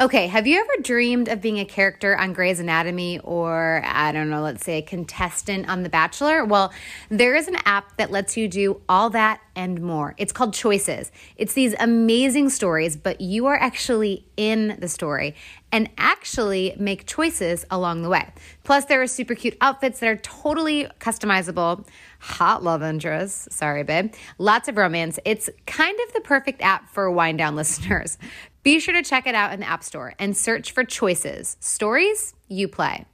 Okay, have you ever dreamed of being a character on Grey's Anatomy or, I don't know, let's say a contestant on The Bachelor? Well, there is an app that lets you do all that and more. It's called Choices. It's these amazing stories, but you are actually in the story and actually make choices along the way. Plus, there are super cute outfits that are totally customizable, hot love interests, sorry, babe, lots of romance. It's kind of the perfect app for wind down listeners. Be sure to check it out in the App Store and search for Choices Stories You Play.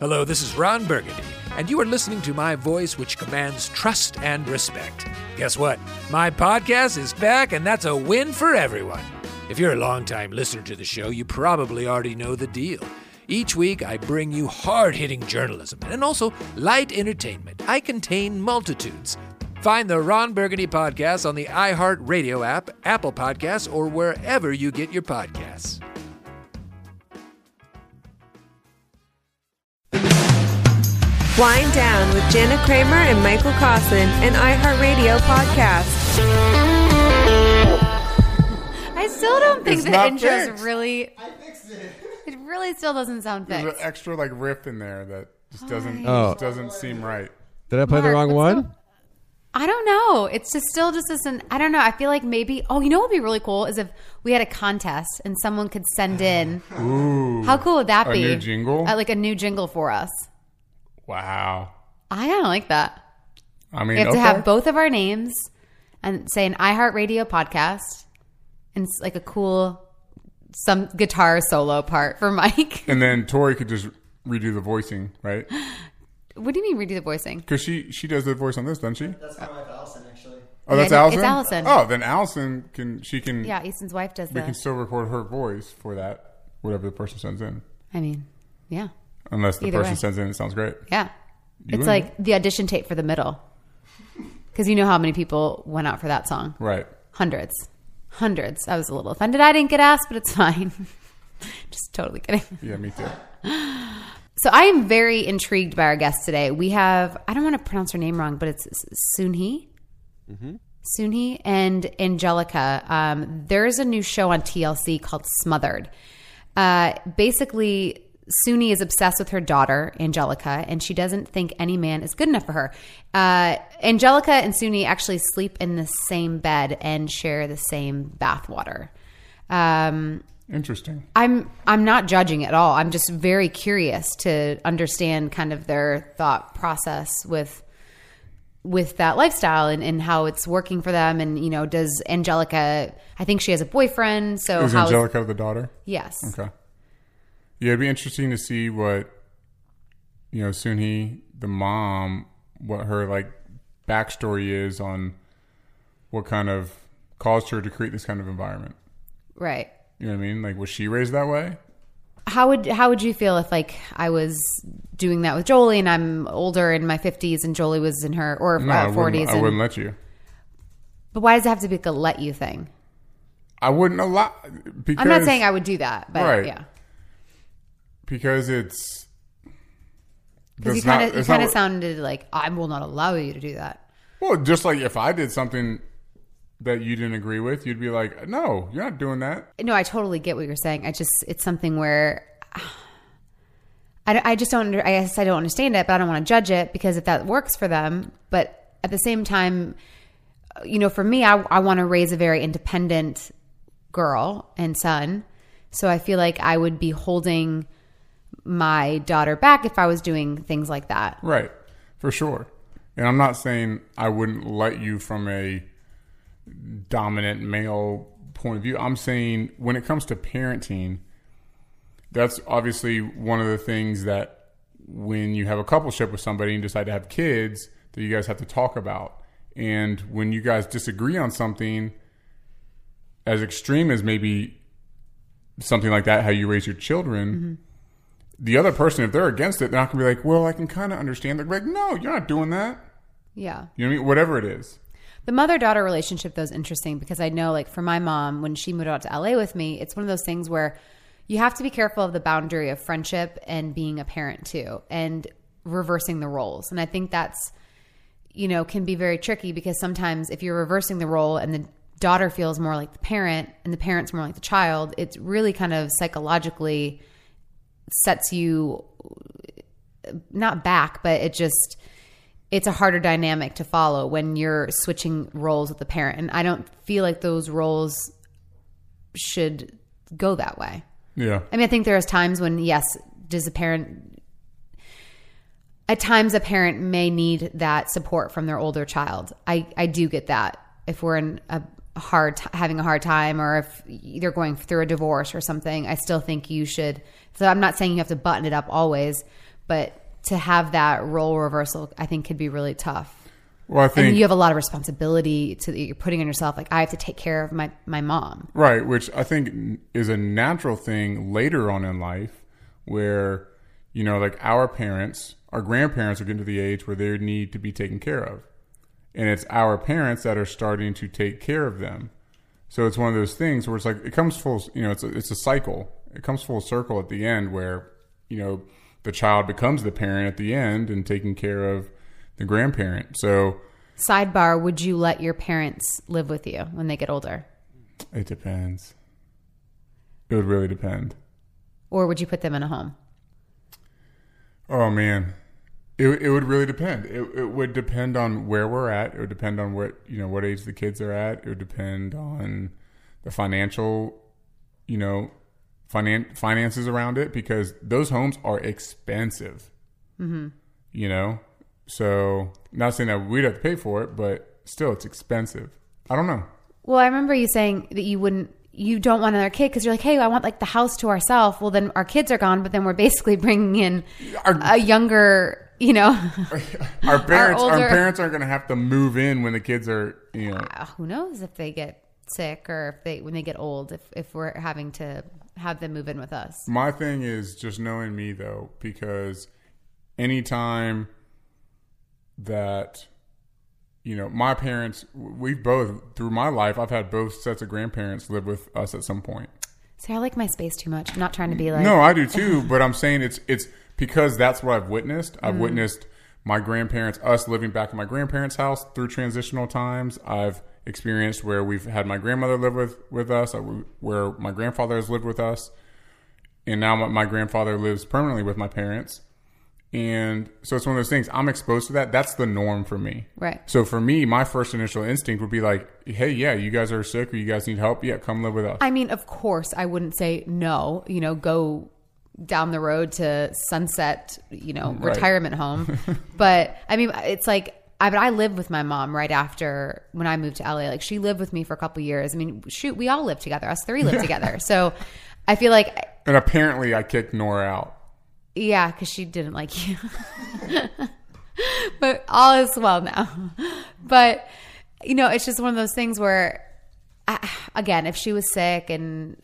Hello, this is Ron Burgundy, and you are listening to my voice, which commands trust and respect. Guess what? My podcast is back, and that's a win for everyone. If you're a longtime listener to the show, you probably already know the deal. Each week, I bring you hard hitting journalism and also light entertainment. I contain multitudes. Find the Ron Burgundy podcast on the iHeartRadio app, Apple Podcasts, or wherever you get your podcasts. Wind Down with Jana Kramer and Michael Caussin, an iHeartRadio podcast. I still don't think It's the not intro is fixed. it. It really still doesn't sound There's an extra like riff in there that just doesn't Oh. just doesn't seem right. Did I play the wrong what's one? I don't know. It's just still just isn't. I don't know. I feel like maybe. Oh, you know what would be really cool is if we had a contest and someone could send in. Ooh. How cool would that A be? A new jingle? Uh, like a new jingle for us. Wow. I kind of like that. I mean, We have okay. to have both of our names and say an iHeartRadio podcast and it's like a cool some guitar solo part for Mike. and then Tori could just redo the voicing, right? what do you mean redo the voicing? Because she she does the voice on this, doesn't she? That's my wife Allison, actually. Oh, that's Yeah, Allison. it's Allison. Oh, then Allison can she can Yeah, Easton's wife does that. we that. can still record her voice for that whatever the person sends in, I mean, yeah. unless the Either person way. sends in it sounds great. Yeah. You it's win. like the audition tape for the middle. Because you know how many people went out for that song? Right. Hundreds. Hundreds. I was a little offended I didn't get asked, but it's fine. Just totally kidding. Yeah, me too. So I am very intrigued by our guest today. We have, I don't want to pronounce her name wrong, but it's Sunhe. Sunhe and Angelica. Um, there's a new show on TLC called Smothered. Uh, basically, Suni is obsessed with her daughter, Angelica, and she doesn't think any man is good enough for her. Uh, Angelica and Suni actually sleep in the same bed and share the same bathwater. Um, Interesting. I'm I'm not judging at all. I'm just very curious to understand kind of their thought process with with that lifestyle and, and how it's working for them. And you know, does Angelica? I think she has a boyfriend. So Is? Angelica the daughter? yes. Okay. Yeah, it'd be interesting to see what you know, Sunhe, the mom, what her like backstory is on what kind of caused her to create this kind of environment. Right. You know what I mean? Like, was she raised that way? How would how would you feel if like I was doing that with Jolie and I'm older in my 50s and Jolie was in her or No, I uh, wouldn't, 40s? I wouldn't let you. but why does it have to be like a let you thing? I wouldn't allow. Because, I'm not saying I would do that, but Right. yeah. because it's Because you kind of you kind of sounded like I will not allow you to do that. well, just like if I did something that you didn't agree with, you'd be like, "No, you're not doing that." No, I totally get what you're saying. I just it's something where I, I just don't. I guess I don't understand it, but I don't want to judge it because if that works for them, but at the same time, you know, for me, I, I want to raise a very independent girl and son, so I feel like I would be holding my daughter back if I was doing things like that. Right, for sure. And I'm not saying I wouldn't let you from a dominant male point of view. I'm saying when it comes to parenting, that's obviously one of the things that when you have a coupleship with somebody and decide to have kids, that you guys have to talk about. And when you guys disagree on something as extreme as maybe something like that, how you raise your children, mm-hmm. the other person, if they're against it, they're not gonna be like, "Well, I can kind of understand." They're like, "No, you're not doing that." Yeah. You know what I mean? Whatever it is. The mother daughter relationship though is interesting because I know like for my mom when she moved out to LA with me, it's one of those things where you have to be careful of the boundary of friendship and being a parent too and reversing the roles. And I think that's you know can be very tricky because sometimes if you're reversing the role and the daughter feels more like the parent and the parent's more like the child, it's really kind of psychologically sets you not back, but it just it's a harder dynamic to follow when you're switching roles with the parent. And I don't feel like those roles should go that way. Yeah. I mean, I think there's times when yes, does a parent at times a parent may need that support from their older child. I I do get that. If we're in a hard t- having a hard time or if they're going through a divorce or something, I still think you should so I'm not saying you have to button it up always, but to have that role reversal I think could be really tough. Well, I think And you have a lot of responsibility to that you're putting on yourself like I have to take care of my my mom. Right, which I think is a natural thing later on in life where, you know, like our parents, our grandparents are getting to the age where they need to be taken care of. And it's our parents that are starting to take care of them. So it's one of those things where it's like, it comes full, you know, it's a, it's a cycle. It comes full circle at the end where, you know, the child becomes the parent at the end and taking care of the grandparent. So Sidebar, would you let your parents live with you when they get older? it depends. It would really depend. Or would you put them in a home? Oh man, it it would really depend. It it would depend on where we're at. It would depend on what you know what age the kids are at. It would depend on the financial, you know, finan- finances around it because those homes are expensive. Mm-hmm. You know, so not saying that we'd have to pay for it, but still, it's expensive. I don't know. Well, I remember you saying that you wouldn't, you don't want another kid because you're like, hey, I want like the house to ourselves. Well, then our kids are gone, but then we're basically bringing in Our- a younger, you know, Our parents, our, older- parents aren't going to have to move in when the kids are, you know. uh, who knows if they get sick or if they when they get old, if if we're having to have them move in with us. My thing is just knowing me though, because anytime that you know my parents, we've both through my life, I've had both sets of grandparents live with us at some point. See, I like my space too much. I'm not trying to be like, No, I do too, but I'm saying it's it's because that's what I've witnessed. I've mm. witnessed my grandparents, us living back in my grandparents' house through transitional times. I've experienced where we've had my grandmother live with with us, where my grandfather has lived with us, and now my, my grandfather lives permanently with my parents. And so it's one of those things. I'm exposed to that. That's the norm for me. Right. So for me, my first initial instinct would be like, "Hey, yeah, you guys are sick, or you guys need help. Yeah, come live with us." I mean, of course, I wouldn't say no. You know, go down the road to Sunset, you know, Right. retirement home. but I mean, it's like I but I lived with my mom right after when I moved to LA. Like she lived with me for a couple years. I mean, shoot, we all lived together. Us three lived together. So I feel like and apparently, I kicked Nora out. yeah, because she didn't like you. but all is well now. But you know, it's just one of those things where, I, again, if she was sick, and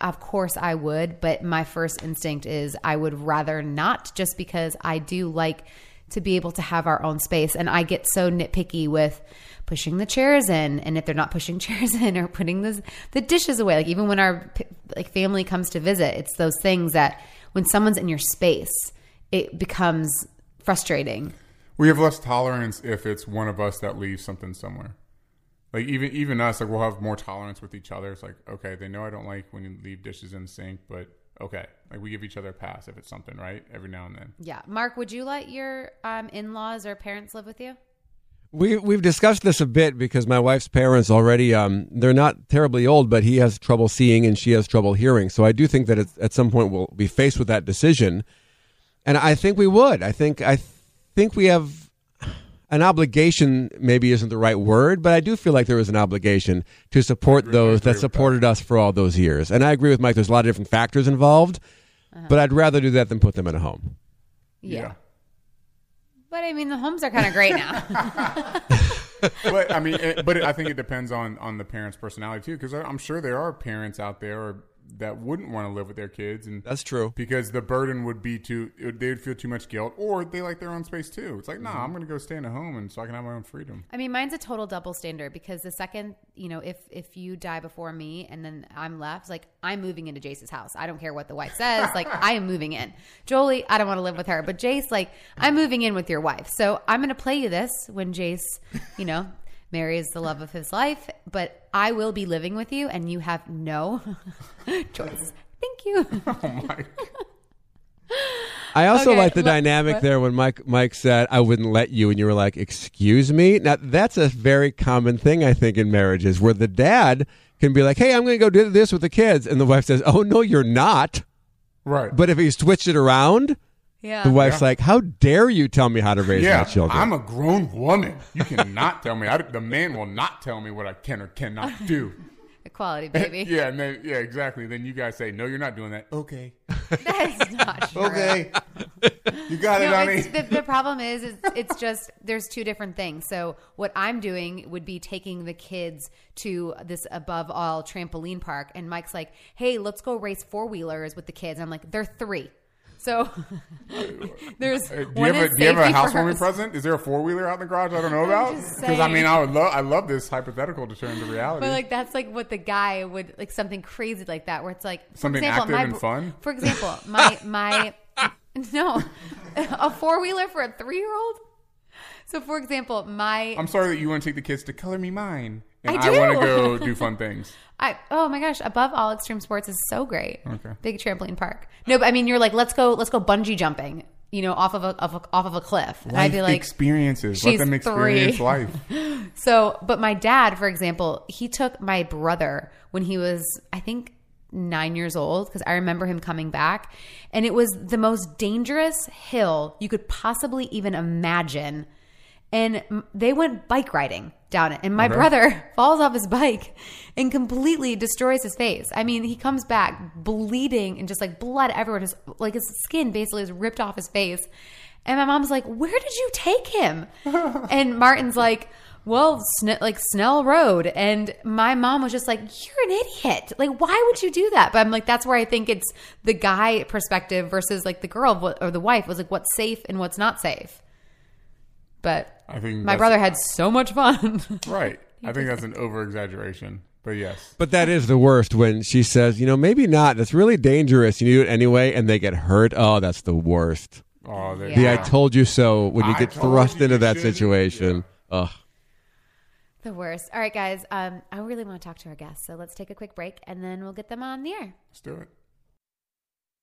of course I would, but my first instinct is I would rather not, just because I do like to be able to have our own space, and I get so nitpicky with pushing the chairs in and if they're not pushing chairs in or putting the the dishes away like even when our like family comes to visit it's those things that when someone's in your space it becomes frustrating We have less tolerance if it's one of us that leaves something somewhere. Like even even us, like we'll have more tolerance with each other. It's like okay, they know I don't like when you leave dishes in the sink, but okay, like we give each other a pass if it's something right every now and then. yeah mark would you let your um, in-laws or parents live with you We we've discussed this a bit because my wife's parents already um they're not terribly old, but he has trouble seeing and she has trouble hearing. So I do think that it's, at some point we'll be faced with that decision, and I think we would. I think I think we have an obligation. Maybe isn't the right word, but I do feel like there is an obligation to support agree those with that that. supported us for all those years. And I agree with Mike. There's a lot of different factors involved, uh-huh. but I'd rather do that than put them in a home. yeah, but i mean the homes are kind of great now but I mean, it, but it, I think it depends on on the parents' personality too, because I'm sure there are parents out there or, that wouldn't want to live with their kids, and That's true. because the burden would be too, it would- they would feel too much guilt, or they like their own space too. It's like, nah, mm-hmm. I'm going to go stay in a home, and so I can have my own freedom. I mean, mine's a total double standard because the second, you know, if if you die before me and then I'm left, like I'm moving into Jace's house. I don't care what the wife says. Like I am moving in. Jolie, I don't want to live with her, but Jace, like I'm moving in with your wife. So I'm going to play you this when Jace, you know, marries the love of his life, but I will be living with you and you have no choice. Thank you. Oh my. I also Okay, like the le- dynamic what? there when Mike Mike said, "I wouldn't let you," and you were like, "Excuse me." Now that's a very common thing I think in marriages where the dad can be like, "Hey, I'm going to go do this with the kids," and the wife says, "Oh no, you're not." Right. But if he switched it around, Yeah. the wife's Yeah. like, "How dare you tell me how to raise yeah, my children?" I'm a grown woman. You cannot tell me. I, the man will not tell me what I can or cannot do. Equality, baby. yeah, and then yeah, exactly. Then you guys say, "No, you're not doing that." Okay. That is not true. Okay. you got it, No, honey. it's, the, the problem is, is it's just there's two different things. So what I'm doing would be taking the kids to this above all trampoline park, and Mike's like, "Hey, let's go race four wheelers with the kids." I'm like, "They're three. So there's Uh, do you one have a is Do you have a housewarming present? Is there a four wheeler out in the garage I don't know about? Because I mean. I would love I love this hypothetical to turn into reality. But like that's like what the guy would like something crazy like that where it's like for Something example, active my, and fun? For example, my my no a four wheeler for a three year old. So for example, my I'm sorry that you want to take the kids to color me mine, and I I, want to go do fun things. I oh my gosh, above all extreme sports is so great. Okay. Big trampoline park. No, but I mean you're like let's go let's go bungee jumping, you know, off of a, of a off of a cliff. And I'd be Life like experiences. Let them experience three. life. So, but my dad, for example, he took my brother when he was, I think, nine years old, because I remember him coming back. And it was the most dangerous hill you could possibly even imagine. And they went bike riding down it. And my uh-huh. brother falls off his bike and completely destroys his face. I mean, he comes back bleeding and just like blood everywhere. His, like his skin basically is ripped off his face. And my mom's like, "Where did you take him?" and Martin's like, "Well, Sn- like Snell Road." And my mom was just like, "You're an idiot! Like, why would you do that?" But I'm like, that's where I think it's the guy perspective versus like the girl or the wife was like, what's safe and what's not safe. But I think my brother had so much fun. Right. I think that's an over exaggeration, but yes. But that is the worst when she says, you know, maybe not. That's really dangerous. You do it anyway, and they get hurt. Oh, that's the worst. Oh, they, The I told you so when you I get thrust you into you that shouldn't. situation. Ugh. the worst. All right, guys. Um, I really want to talk to our guests, so let's take a quick break and then we'll get them on the air. Let's do it.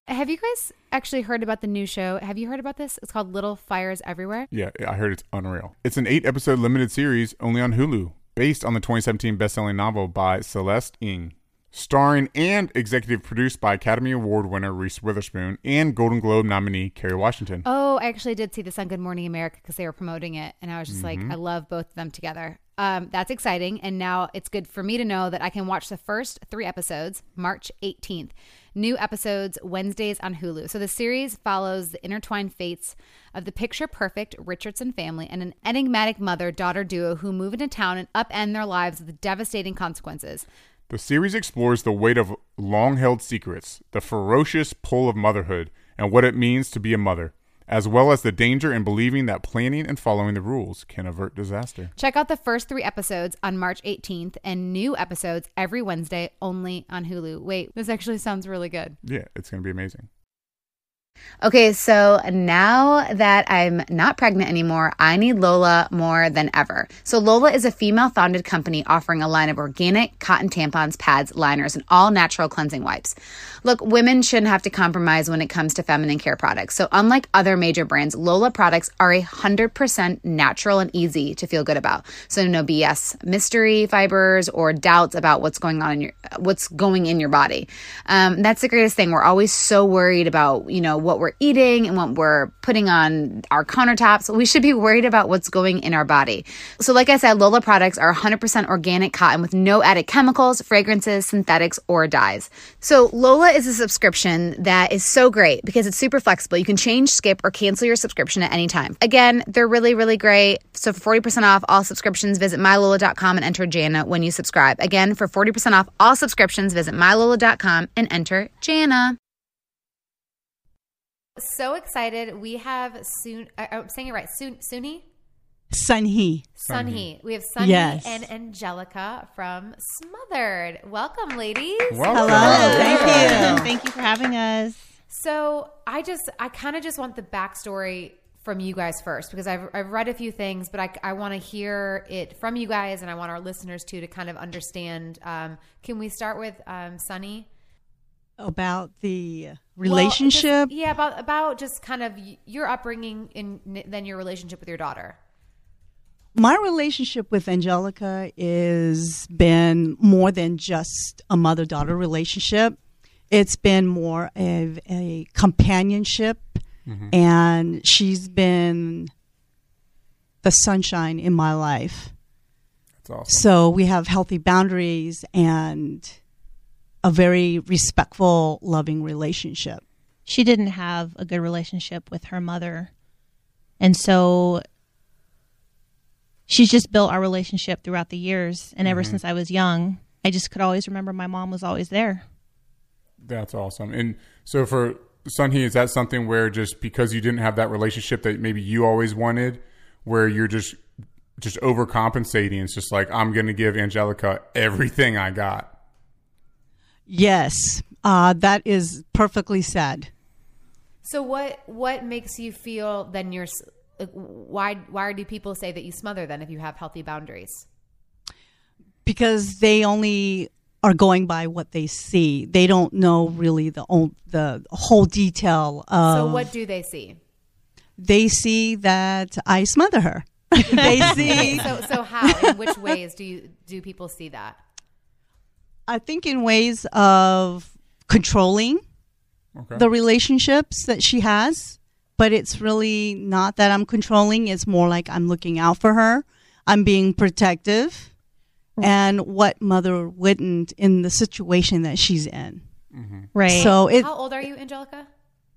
Have you guys actually heard about the new show? Have you heard about this? It's called Little Fires Everywhere. Yeah, I heard it's unreal. It's an eight episode limited series only on Hulu, based on the 2017 bestselling novel by Celeste Ng. Starring and executive produced by Academy Award winner Reese Witherspoon and Golden Globe nominee Kerry Washington. Oh, I actually did see this on Good Morning America because they were promoting it, and I was just like, I love both of them together. Um, that's exciting, and now it's good for me to know that I can watch the first three episodes March 18th. New episodes Wednesdays on Hulu. So the series follows the intertwined fates of the picture perfect Richardson family and an enigmatic mother daughter duo who move into town and upend their lives with devastating consequences. The series explores the weight of long held secrets, the ferocious pull of motherhood, and what it means to be a mother, as well as the danger in believing that planning and following the rules can avert disaster. Check out the first three episodes on March 18th and new episodes every Wednesday only on Hulu. Wait, this actually sounds really good. Yeah, it's going to be amazing. Okay, so now that I'm not pregnant anymore, I need Lola more than ever. So, Lola is a female founded company offering a line of organic cotton tampons, pads, liners, and all natural cleansing wipes. Look, women shouldn't have to compromise when it comes to feminine care products. So, unlike other major brands, Lola products are a 100% natural and easy to feel good about. So, no BS mystery fibers or doubts about what's going on in your what's going in your body. Um, that's the greatest thing. We're always so worried about, you know, what we're eating and what we're putting on our countertops. We should be worried about what's going in our body. So, like I said, Lola products are 100% organic cotton with no added chemicals, fragrances, synthetics, or dyes. So, Lola is a subscription that is so great because it's super flexible. You can change, skip, or cancel your subscription at any time. Again, they're really, really great. So, for 40% off all subscriptions, visit mylola.com and enter Jana when you subscribe. Again, for 40% off all subscriptions, visit mylola.com and enter Jana. So excited. We have soon, I- I'm saying it right, soon, Suni? Sunhe. Sunhe. We have Sunhe Yes. and Angelica from Smothered. Welcome, ladies. Welcome. Hello. Thank you. Thank you for having us. So I just, I kind of just want the backstory from you guys first because I've, I've read a few things, but I, I want to hear it from you guys and I want our listeners too to kind of understand. Um, can we start with um, Sunny? About the Well, relationship. just- yeah, about about just kind of your upbringing and then your relationship with your daughter. My relationship with Angelica is been more than just a mother daughter relationship. It's been more of a companionship, mm-hmm. and she's been the sunshine in my life. That's awesome. So we have healthy boundaries and a very respectful, loving relationship. she didn't have a good relationship with her mother. And so she's just built our relationship throughout the years. And ever mm-hmm. since I was young, I just could always remember my mom was always there. That's awesome. And so for Sunhe, is that something where just because you didn't have that relationship that maybe you always wanted, where you're just just overcompensating? It's just like I'm going to give Angelica everything I got. Yes, uh, that is perfectly said. So what what makes you feel then you're like, why why do people say that you smother then if you have healthy boundaries? because they only are going by what they see. They don't know really the o- the whole detail of. So what do they see? they see that I smother her. they see. So so how in which ways do you do people see that? I think in ways of controlling Okay. the relationships that she has, but it's really not that I'm controlling. It's more like I'm looking out for her. I'm being protective. And what mother wouldn't in the situation that she's in. Mm-hmm. Right. So it How old are you, Angelica?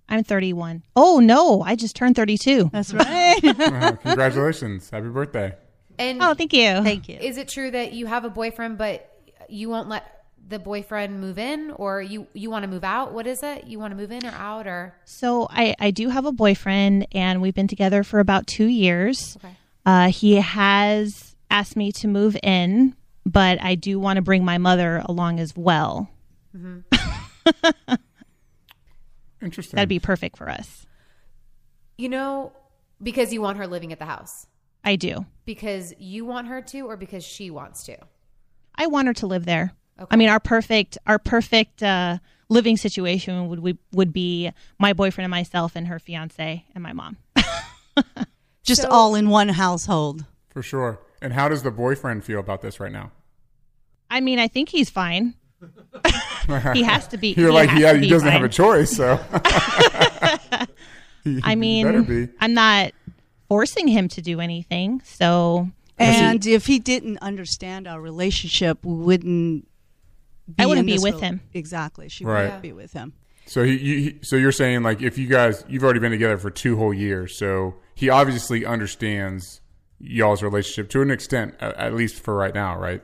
I'm 31. Oh, no, I just turned 32. that's right. Congratulations. Happy birthday. And Oh, thank you. Thank you. is it true that you have a boyfriend but you won't let the boyfriend move in or you you want to move out? What is it? You want to move in or out or So I, I do have a boyfriend, and we've been together for about two years. Okay. Uh, he has asked me to move in, but I do want to bring my mother along as well. mm-hmm. Interesting. That'd be perfect for us. you know because you want her living at the house? I do. Because you want her to or because she wants to? I want her to live there. Okay. I mean, our perfect our perfect uh, living situation would we, would be my boyfriend and myself and her fiance and my mom. Just So- all in one household. for sure. And how does the boyfriend feel about this right now? I mean, I think he's fine. he has to be. You're he like, yeah, he doesn't have a choice, so. He- I mean, be. I'm not forcing him to do anything. So And if he didn't understand our relationship, we wouldn't. Be I wouldn't in be this with rel- him. Exactly, she Right. wouldn't be with him. So he, you, he, so you're saying like if you guys you've already been together for two whole years, so he obviously understands y'all's relationship to an extent, at, at least for right now, right?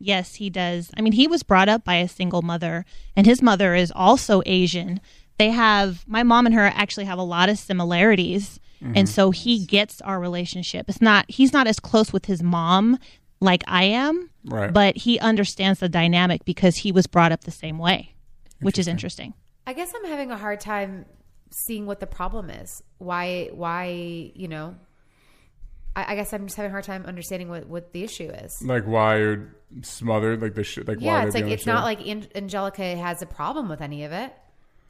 yes, he does. I mean, he was brought up by a single mother, and his mother is also Asian. They have my mom and her actually have a lot of similarities, and mm-hmm. so he gets our relationship. It's not he's not as close with his mom like I am, Right. but he understands the dynamic because he was brought up the same way, which is interesting. I guess I'm having a hard time seeing what the problem is. Why why, you know, I, I guess I'm just having a hard time understanding what, what the issue is. Like why you're smothered, like the shit, like yeah, they're it's like it's not like An- Angelica has a problem with any of it.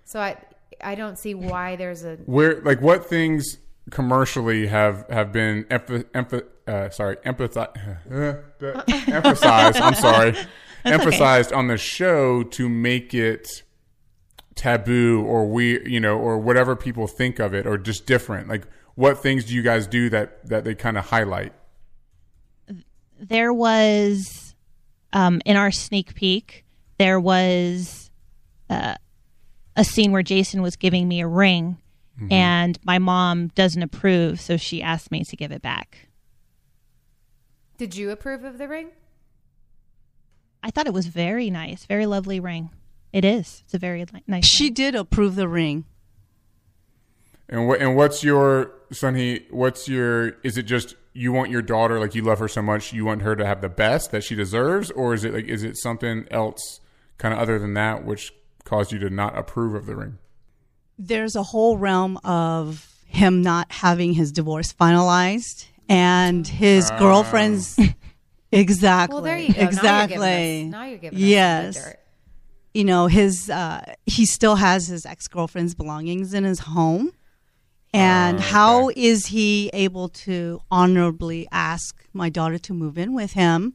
So I I don't see why there's a where like what things commercially have have been emph- emph- uh, sorry empathize emphasized. I'm sorry, emphasized on the show to make it taboo or we you know or whatever people think of it or just different. Like what things do you guys do that that they kind of highlight? there was um, in our sneak peek there was uh, a scene where jason was giving me a ring and my mom doesn't approve so she asked me to give it back Did you approve of the ring? i thought it was very nice very lovely ring it is it's a very li- nice She ring. did approve the ring. And what and what's your Sonny? What's your? Is it just you want your daughter like you love her so much you want her to have the best that she deserves, or is it like is it something else kind of other than that which caused you to not approve of the ring? There's a whole realm of him not having his divorce finalized and his Ah. girlfriend's exactly. Well, there you go. exactly Now you're giving us, now you're giving yes. the you know his uh, he still has his ex-girlfriend's belongings in his home. And Oh, how is he able to honorably ask my daughter to move in with him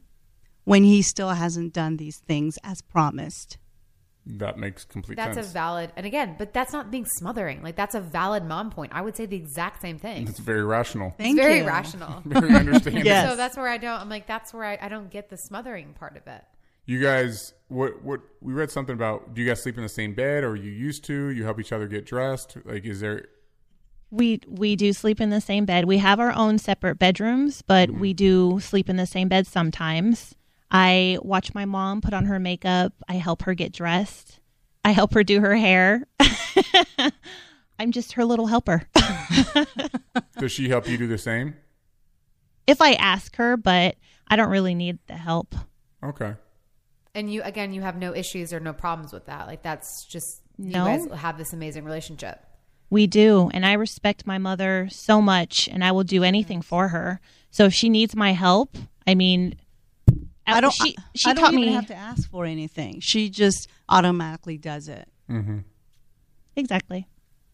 when he still hasn't done these things as promised That makes complete That's sense. a valid, and again, but that's not being smothering. Like that's a valid mom point. I would say the exact same thing. it's very rational. thank Very you rational. Very understanding. Yes. So that's where I don't. I'm like, that's where I, I don't get the smothering part of it. You guys, what what we read something about? Do you guys sleep in the same bed, or you used to? You help each other get dressed. Like, is there? We we do sleep in the same bed. We have our own separate bedrooms, but mm-hmm. we do sleep in the same bed sometimes. I watch my mom put on her makeup. I help her get dressed. I help her do her hair. I'm just her little helper. Does she help you do the same? if I ask her, but I don't really need the help. Okay. And you again, you have no issues or no problems with that. Like that's just No. you guys have this amazing relationship. We do, and I respect my mother so much, and I will do anything for her. So if she needs my help, I mean, I don't. She she I don't taught even me have to ask for anything. She just automatically does it. Mm-hmm. exactly.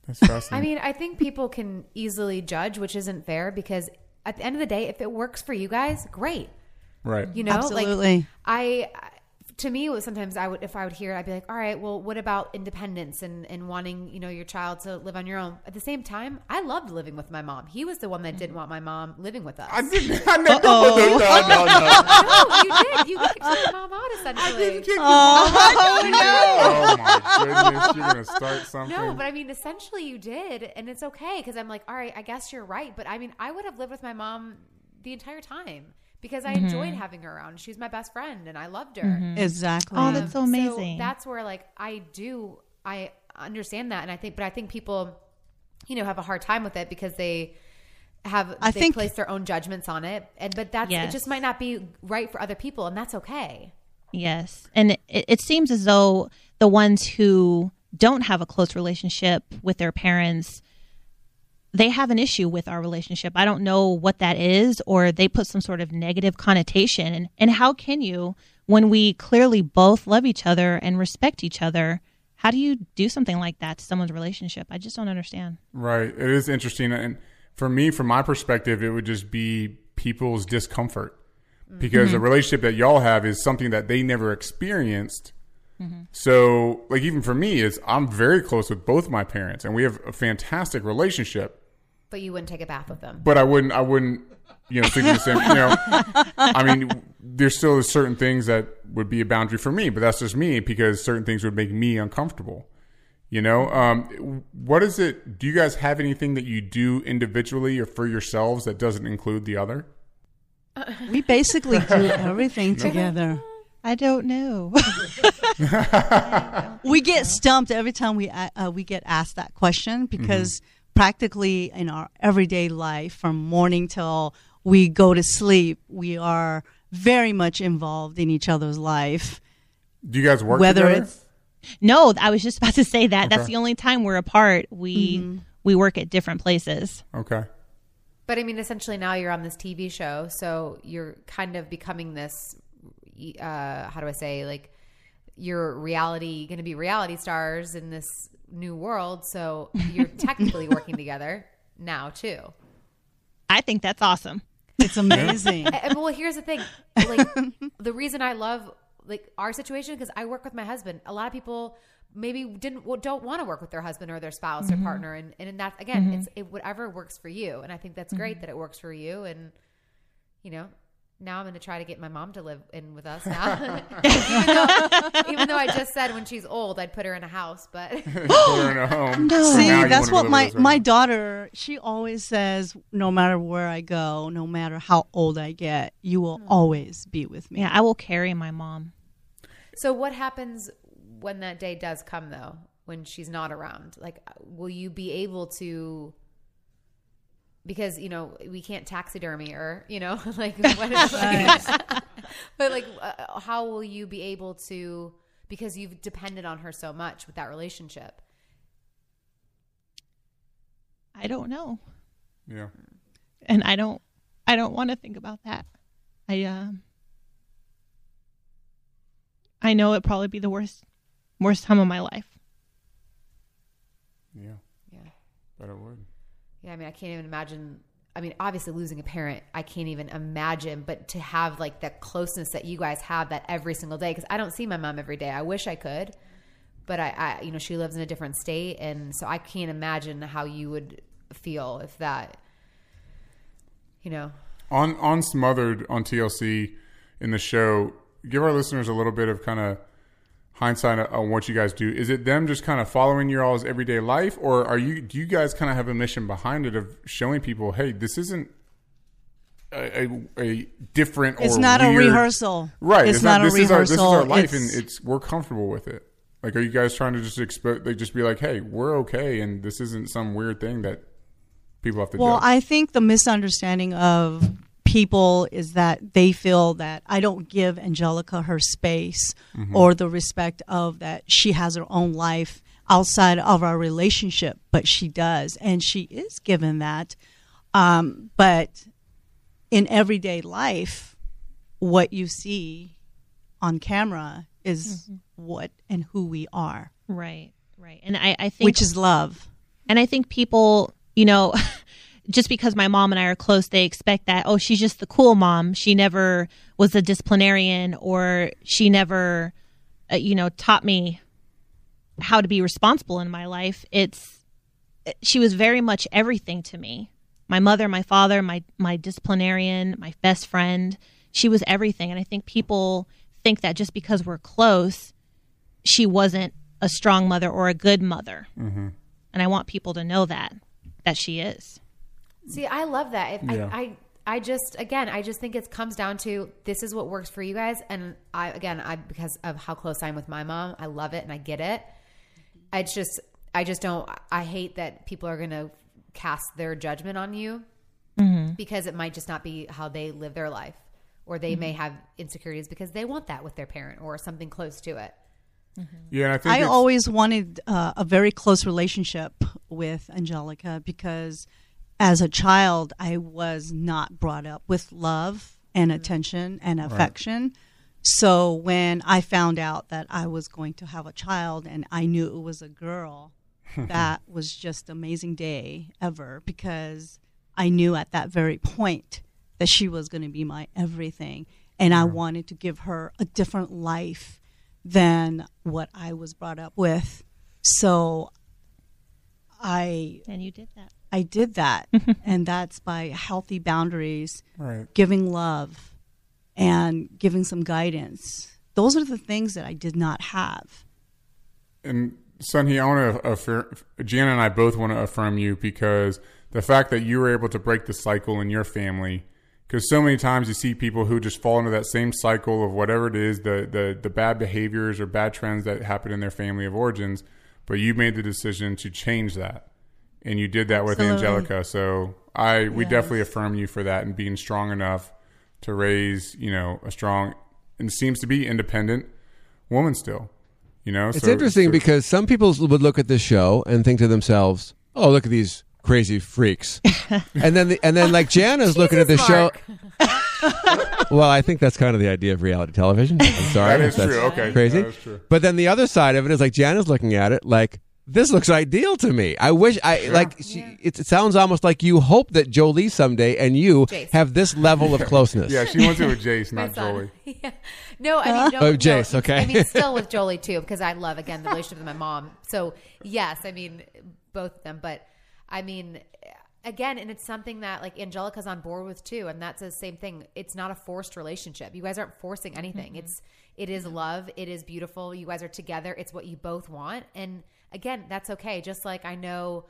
That's fascinating. I mean, I think people can easily judge, which isn't fair because at the end of the day, if it works for you guys, great. right. You know, Absolutely. like I to me was sometimes I would if I would hear it, I'd be like, all right, well, what about independence and and wanting you know your child to live on your own? At the same time, I loved living with my mom. He was the one that didn't mm-hmm. want my mom living with us. I didn't. I never. No, no, no, no. no, you did. You kicked my mom out essentially. Oh. oh my goodness! You're gonna start something. No, but I mean, essentially, you did, and it's okay because I'm like, all right, I guess you're right. But I mean, I would have lived with my mom the entire time because I enjoyed mm-hmm. having her around. She's my best friend, and I loved her. Mm-hmm. Exactly. Um, oh, that's so amazing. So that's where like I do I understand that, and I think, but I think people, you know, have a hard time with it because they have I they think- place their own judgments on it, and but that's it just might not be right for other people, and that's okay. Yes. And it, it seems as though the ones who don't have a close relationship with their parents, they have an issue with our relationship. I don't know what that is, or they put some sort of negative connotation. And, and how can you, when we clearly both love each other and respect each other, how do you do something like that to someone's relationship? I just don't understand. Right. It is interesting. And for me, from my perspective, it would just be people's discomfort because the mm-hmm. relationship that y'all have is something that they never experienced. Mm-hmm. So, like, even for me, is I'm very close with both my parents and we have a fantastic relationship, But you wouldn't take a bath with them. but I wouldn't, I wouldn't, you know, sleep in the same, you know, I mean, there's still certain things that would be a boundary for me, but that's just me because certain things would make me uncomfortable. You know, um, what is it? Do you guys have anything that you do individually or for yourselves that doesn't include the other? we basically do everything together. I don't know. we get stumped every time we uh, we get asked that question because practically in our everyday life, from morning till we go to sleep, we are very much involved in each other's life. Do you guys work Whether together? it's no, I was just about to say that. That's the only time we're apart. We we work at different places. okay. But I mean, essentially now you're on this TV show, so you're kind of becoming this. Uh, how do I say? Like, you're reality going to be reality stars in this new world. So you're technically working together now too. I think that's awesome. it's amazing. And, and, well, here's the thing. Like, the reason I love like our situation because I work with my husband. A lot of people maybe didn't don't want to work with their husband or their spouse or mm-hmm. partner, and and that again, mm-hmm. it's it, whatever works for you. And I think that's great mm-hmm. that it works for you. And you know, now I'm going to try to get my mom to live in with us now. even, though, even though I just said when she's old, I'd put her in a house, but in a home. So See, now that's what my my daughter. She always says, no matter where I go, no matter how old I get, you will hmm. always be with me. Yeah, I will carry my mom. So what happens when that day does come though, when she's not around? Like will you be able to because, you know, we can't taxidermy or you know, like what But like uh, how will you be able to because you've depended on her so much with that relationship? I don't know. Yeah. And I don't I don't want to think about that. I um I know it'd probably be the worst worst time of my life. Yeah. Yeah. But it would. Yeah, I mean, I can't even imagine. I mean, obviously losing a parent, I can't even imagine. But to have like the closeness that you guys have that every single day, because I don't see my mom every day. I wish I could, but I, I, you know, she lives in a different state, and so I can't imagine how you would feel if that, you know. On on Smothered on TLC in the show, give our listeners a little bit of kind of hindsight on what you guys do. Is it them just kind of following your all's everyday life, or are you do you guys kind of have a mission behind it of showing people, hey, this isn't a, a, a different It's or not a rehearsal. right? It's not a this Is our, this is our life, It's- and it's we're comfortable with it. Like, are you guys trying to just expect? They just be like, hey, we're okay, and this isn't some weird thing that people have to. Well, judge. I think the misunderstanding of people is that they feel that I don't give Angelica her space or the respect of that she has her own life outside of our relationship, but she does, and she is given that. Um, but in everyday life, what you see on camera is what and who we are, Right. Right. And I, I think which is love. And I think people, you know, just because my mom and I are close, they expect that, oh, she's just the cool mom. She never was a disciplinarian or she never, uh, you know, taught me how to be responsible in my life. It's, she was very much everything to me. My mother, my father, my, my disciplinarian, my best friend. She was everything. And I think people think that just because we're close, she wasn't a strong mother or a good mother and I want people to know that that she is. See, I love that. If Yeah. I, I, I just again, I just think it comes down to this is what works for you guys, and I again, I because of how close I am with my mom, I love it and I get it. It's just, I just don't. I hate that people are going to cast their judgment on you mm-hmm. because it might just not be how they live their life, or they may mm-hmm. have insecurities because they want that with their parent or something close to it. Mm-hmm. yeah, I think I always wanted uh, a very close relationship with Angelica because as a child, I was not brought up with love and mm-hmm. attention and affection. So when I found out that I was going to have a child and I knew it was a girl, that was just amazing day ever because I knew at that very point that she was going to be my everything and I wanted to give her a different life than what I was brought up with. So I And you did that. I did that mm-hmm. and that's by healthy boundaries, right. giving love and giving some guidance. Those are the things that I did not have. and Sunny, I want to affirm, Jan and I both want to affirm you because the fact that you were able to break the cycle in your family, because so many times you see people who just fall into that same cycle of whatever it is, the, the, the bad behaviors or bad trends that happen in their family of origins, but you made the decision to change that. And you did that with Absolutely. Angelica. So I, we Yes. definitely affirm you for that and being strong enough to raise, you know, a strong and seems to be independent woman still. You know, It's So- interesting so- because some people would look at this show and think to themselves, "Oh, look at these crazy freaks," and then the, and then like Jana's looking at the show. well, I think that's kind of the idea of reality television. I'm sorry, That is that's true. Okay, crazy. that is true. But then the other side of it is like Jana's looking at it like this looks ideal to me. I wish I like. She, it, it sounds almost like you hope that Jolie someday and you Jace. have this level of closeness. Yeah, she wants it with Jace, not. Jolie. yeah. No, I mean, no, Oh, no. Jace, okay. I mean, still with Jolie too, because I love again the relationship with my mom. So yes, I mean both of them, but I mean again, and it's something that like Angelica's on board with too, and that's the same thing. It's not a forced relationship. You guys aren't forcing anything. Mm-hmm. It's it is love. It is beautiful. You guys are together. It's what you both want, and again, that's okay. Just like I know.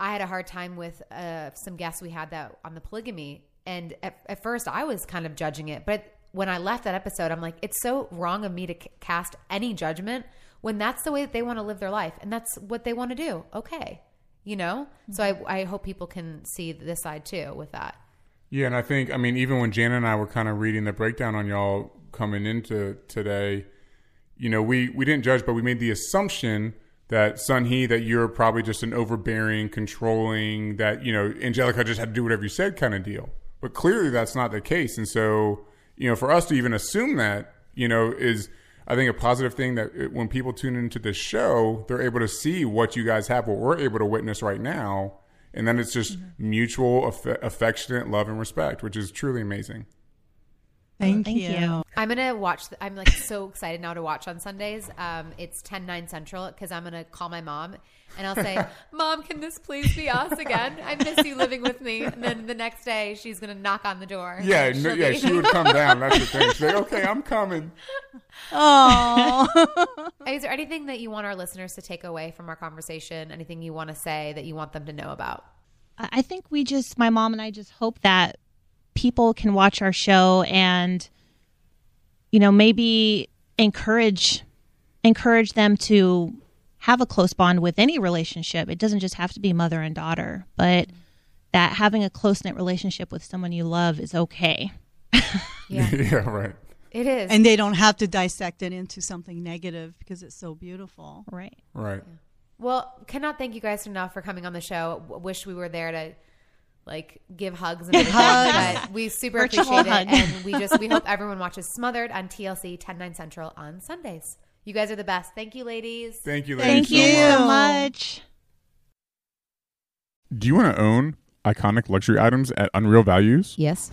I had a hard time with uh, some guests we had that on the polygamy, and at, at first I was kind of judging it, but when I left that episode, I'm like, it's so wrong of me to c- cast any judgment when that's the way that they want to live their life, and that's what they want to do. Okay, you know. So I, I hope people can see this side too with that. Yeah, and I think I mean even when Jana and I were kind of reading the breakdown on y'all coming into today, you know, we we didn't judge, but we made the assumption that Sunhe that you're probably just an overbearing, controlling, that you know Angelica just had to do whatever you said kind of deal. But clearly that's not the case, and so you know for us to even assume that you know is I think a positive thing that it, when people tune into the show, they're able to see what you guys have, what we're able to witness right now, and then it's just mm-hmm. mutual, aff- affectionate love and respect, which is truly amazing. Thank, Thank you. you. I'm gonna watch. The, I'm like so excited now to watch on Sundays. Um, it's 10 9 central because I'm gonna call my mom and I'll say, "Mom, can this please be us again? I miss you living with me." And then the next day, she's gonna knock on the door. Yeah, no, she'll yeah, be- she would come down. That's the thing. She's like, okay, I'm coming. Oh, Is there anything that you want our listeners to take away from our conversation? Anything you want to say that you want them to know about? I I think we just, my mom and I just hope that people can watch our show and, you know, maybe encourage encourage them to have a close bond with any relationship. It doesn't just have to be mother and daughter, but that having a close knit relationship with someone you love is okay. Yeah, yeah, right. it is. and they don't have to dissect it into something negative because it's so beautiful. Right. Right. Well, cannot thank you guys enough for coming on the show. Wish we were there to like give hugs and everything, but we super Virtual appreciate it, hug. and we just we hope everyone watches Smothered on TLC 10 9 Central on Sundays. You guys are the best. Thank you, ladies. Thank you, Thank ladies, you much. so much. Do you want to own iconic luxury items at unreal values? Yes.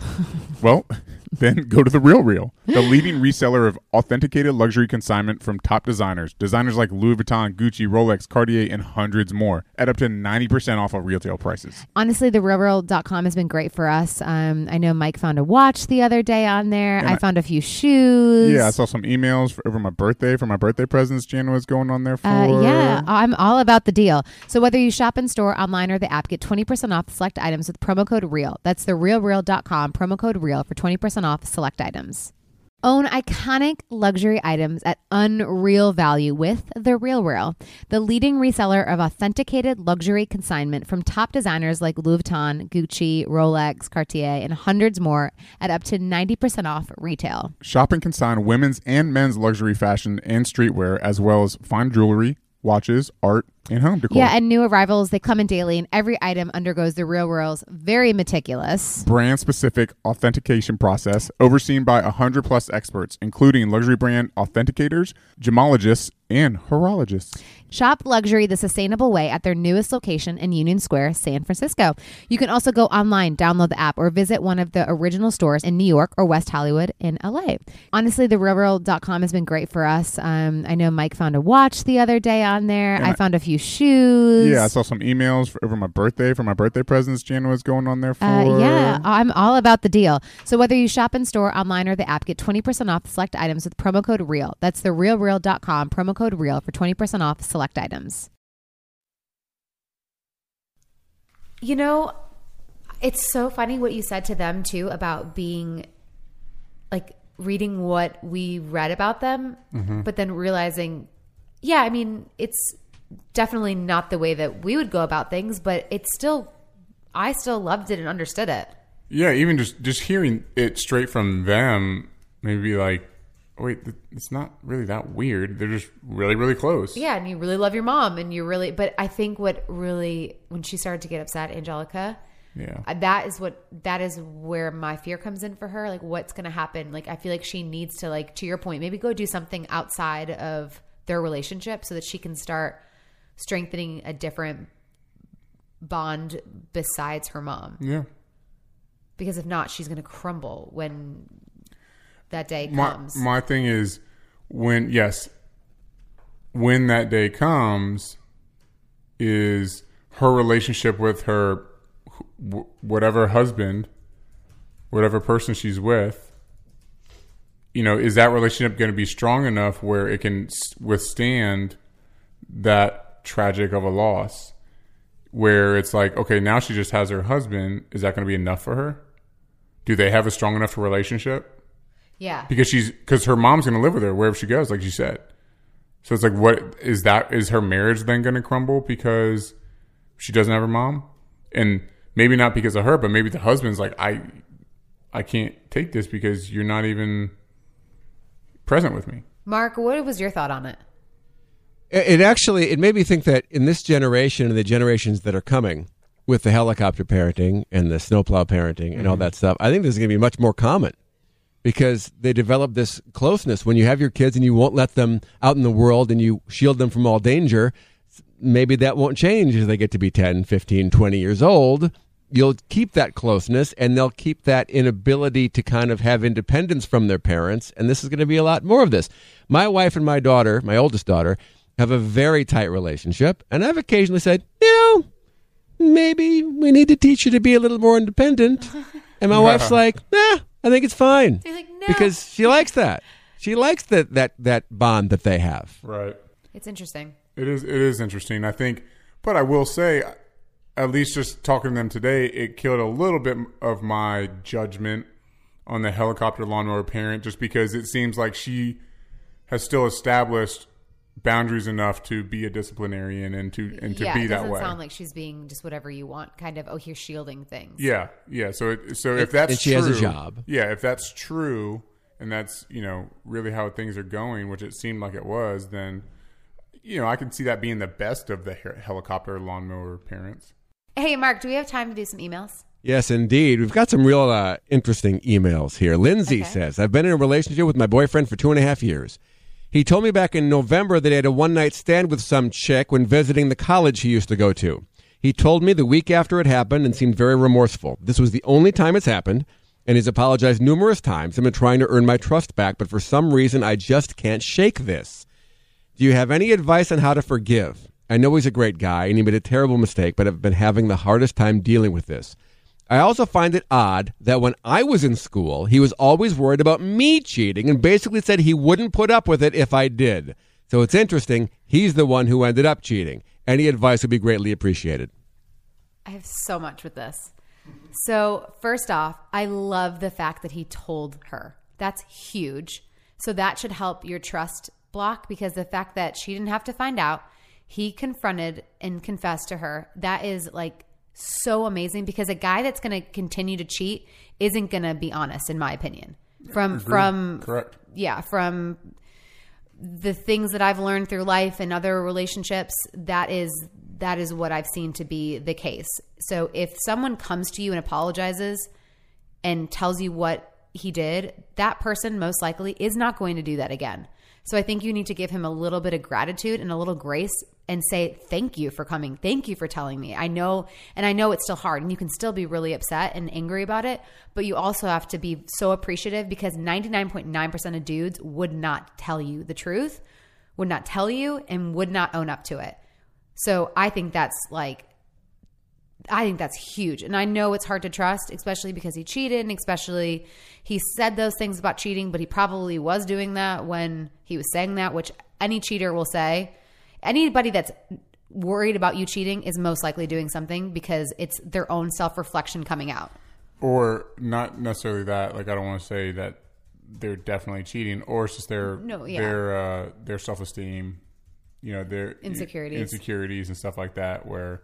Well, then go to the Real Real, the leading reseller of authenticated luxury consignment from top designers. Designers like Louis Vuitton, Gucci, Rolex, Cartier, and hundreds more at up to 90% off of retail prices. Honestly, the realreal.com has been great for us. Um, I know Mike found a watch the other day on there. I I- found a few shoes. Yeah, I saw some emails for, over my birthday for my birthday presents. Jan was going on there for. Uh, yeah, I'm all about the deal. So whether you shop in store, online, or the app, get 20% off select items with promo code REAL. That's the realreal.com, promo code REAL for 20% off select items. Own iconic luxury items at unreal value with The Real Real, the leading reseller of authenticated luxury consignment from top designers like Louis Vuitton, Gucci, Rolex, Cartier, and hundreds more at up to 90% off retail. Shop and consign women's and men's luxury fashion and streetwear, as well as fine jewelry, watches, art, and home decor. Yeah, and new arrivals, they come in daily, and every item undergoes the Real Real's very meticulous. brand specific authentication process overseen by 100 plus experts, including luxury brand authenticators, gemologists, and horologists. Shop luxury the sustainable way at their newest location in Union Square, San Francisco. You can also go online, download the app, or visit one of the original stores in New York or West Hollywood in LA. Honestly, the realreal.com has been great for us. Um, I know Mike found a watch the other day on there. I, I- found a few shoes. Yeah, I saw some emails for, over my birthday for my birthday presents. Jan was going on there for. Uh, yeah, I'm all about the deal. So whether you shop in store, online, or the app, get 20% off select items with promo code REAL. That's the realreal.com, promo code REAL for 20% off select items. You know, it's so funny what you said to them too about being like reading what we read about them, but then realizing, yeah, I mean, it's definitely not the way that we would go about things, but it's still, I still loved it and understood it. Yeah, even just just hearing it straight from them, maybe like, wait, it's not really that weird. They're just really, really close. Yeah, and you really love your mom, and you really. But I think what really, when she started to get upset, Angelica, Yeah. uh, that is what that is where my fear comes in for her. Like, what's going to happen? Like, I feel like she needs to, like, to your point, maybe go do something outside of their relationship so that she can start strengthening a different bond besides her mom. Yeah. Because if not, she's going to crumble when that day comes. my thing is when yes when that day comes is her relationship with her whatever husband whatever person she's with you know is that relationship going to be strong enough where it can withstand that tragic of a loss where it's like okay now she just has her husband is that going to be enough for her do they have a strong enough relationship yeah. because she's because her mom's gonna live with her wherever she goes, like you said. So it's like, what is that? Is her marriage then gonna crumble because she doesn't have her mom? And maybe not because of her, but maybe the husband's like, I, I can't take this because you're not even present with me. Mark, what was your thought on it? It actually it made me think that in this generation and the generations that are coming with the helicopter parenting and the snowplow parenting and all mm-hmm. that stuff, I think this is going to be much more common because they develop this closeness when you have your kids and you won't let them out in the world and you shield them from all danger. Maybe that won't change as they get to be 10, 15, 20 years old. You'll keep that closeness and they'll keep that inability to kind of have independence from their parents. And this is going to be a lot more of this. My wife and my daughter, my oldest daughter, have a very tight relationship. And I've occasionally said, you know, maybe we need to teach you to be a little more independent. And my wife's like, nah, I think it's fine. You're like, no. Because she likes that. She likes that that that bond that they have. Right. it's interesting. It is. It is interesting. I think, but I will say, at least just talking to them today, it killed a little bit of my judgment on the helicopter lawnmower parent, just because it seems like she has still established boundaries enough to be a disciplinarian and to and to yeah, be it that doesn't way. sound like she's being just whatever you want, kind of. Oh, here's shielding things. Yeah, yeah. So, it, so if that's and she true, has a job. Yeah, if that's true, and that's you know really how things are going, which it seemed like it was, then you know I can see that being the best of the helicopter lawnmower parents. Hey, Mark, do we have time to do some emails? Yes, indeed. We've got some real uh, interesting emails here. Lindsay Okay. says, I've been in a relationship with my boyfriend for two and a half years. He told me back in November that he had a one night stand with some chick when visiting the college he used to go to. He told me the week after it happened and seemed very remorseful. This was the only time it's happened, and he's apologized numerous times and been trying to earn my trust back, but for some reason I just can't shake this. Do you have any advice on how to forgive? I know he's a great guy and he made a terrible mistake, but I've been having the hardest time dealing with this. I also find it odd that when I was in school, he was always worried about me cheating and basically said he wouldn't put up with it if I did. So it's interesting, he's the one who ended up cheating. Any advice would be greatly appreciated. I have so much with this. So, first off, I love the fact that he told her. That's huge. So, that should help your trust block because the fact that she didn't have to find out, he confronted and confessed to her, that is like so amazing because a guy that's going to continue to cheat isn't going to be honest in my opinion. From from Correct. yeah, from the things that I've learned through life and other relationships, that is that is what I've seen to be the case. So if someone comes to you and apologizes and tells you what he did, that person most likely is not going to do that again. So I think you need to give him a little bit of gratitude and a little grace and say thank you for coming. Thank you for telling me. I know and I know it's still hard and you can still be really upset and angry about it, but you also have to be so appreciative because 99.9% of dudes would not tell you the truth, would not tell you and would not own up to it. So I think that's like I think that's huge. And I know it's hard to trust, especially because he cheated and especially he said those things about cheating, but he probably was doing that when he was saying that, which any cheater will say. Anybody that's worried about you cheating is most likely doing something because it's their own self reflection coming out. Or not necessarily that. Like I don't want to say that they're definitely cheating, or it's just their No, yeah. their uh, their self esteem, you know, their Insecurities. insecurities and stuff like that, where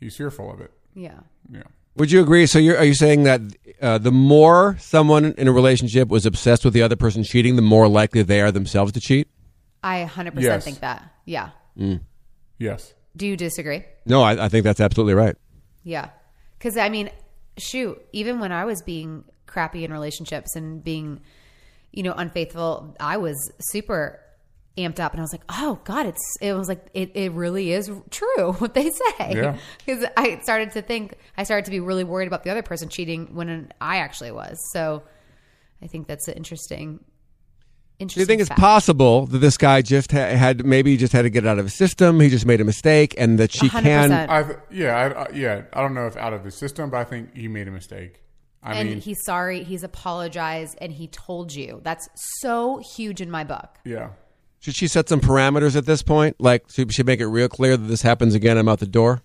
he's fearful of it. Yeah. Yeah. Would you agree? So, you're, are you saying that uh, the more someone in a relationship was obsessed with the other person cheating, the more likely they are themselves to cheat? I 100% Yes. think that. Yeah. Mm. Yes. Do you disagree? No, I, I think that's absolutely right. Yeah. Because, I mean, shoot, even when I was being crappy in relationships and being, you know, unfaithful, I was super amped up and I was like, oh God, it's, it was like, it, it really is true what they say. Yeah. Because I started to think, I started to be really worried about the other person cheating when I actually was. So I think that's an interesting, Do you think it's possible that this guy just ha- had maybe he just had to get it out of his system? He just made a mistake, and that she 100%. can. I th- yeah, I, I, yeah. I don't know if out of the system, but I think he made a mistake. I and mean, he's sorry, he's apologized, and he told you. That's so huge in my book. yeah. Should she set some parameters at this point? Like, should she make it real clear that this happens again? I'm out the door.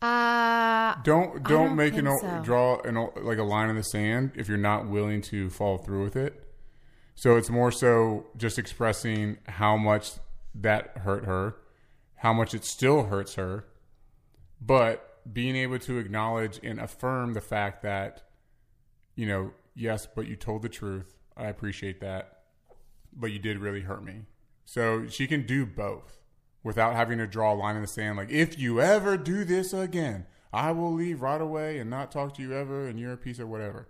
Uh, Don't don't, don't make an so. draw an like a line in the sand if you're not willing to follow through with it. So it's more so just expressing how much that hurt her, how much it still hurts her, but being able to acknowledge and affirm the fact that you know, yes, but you told the truth. I appreciate that. But you did really hurt me. So she can do both without having to draw a line in the sand. Like, if you ever do this again, I will leave right away and not talk to you ever, and you're a piece of whatever.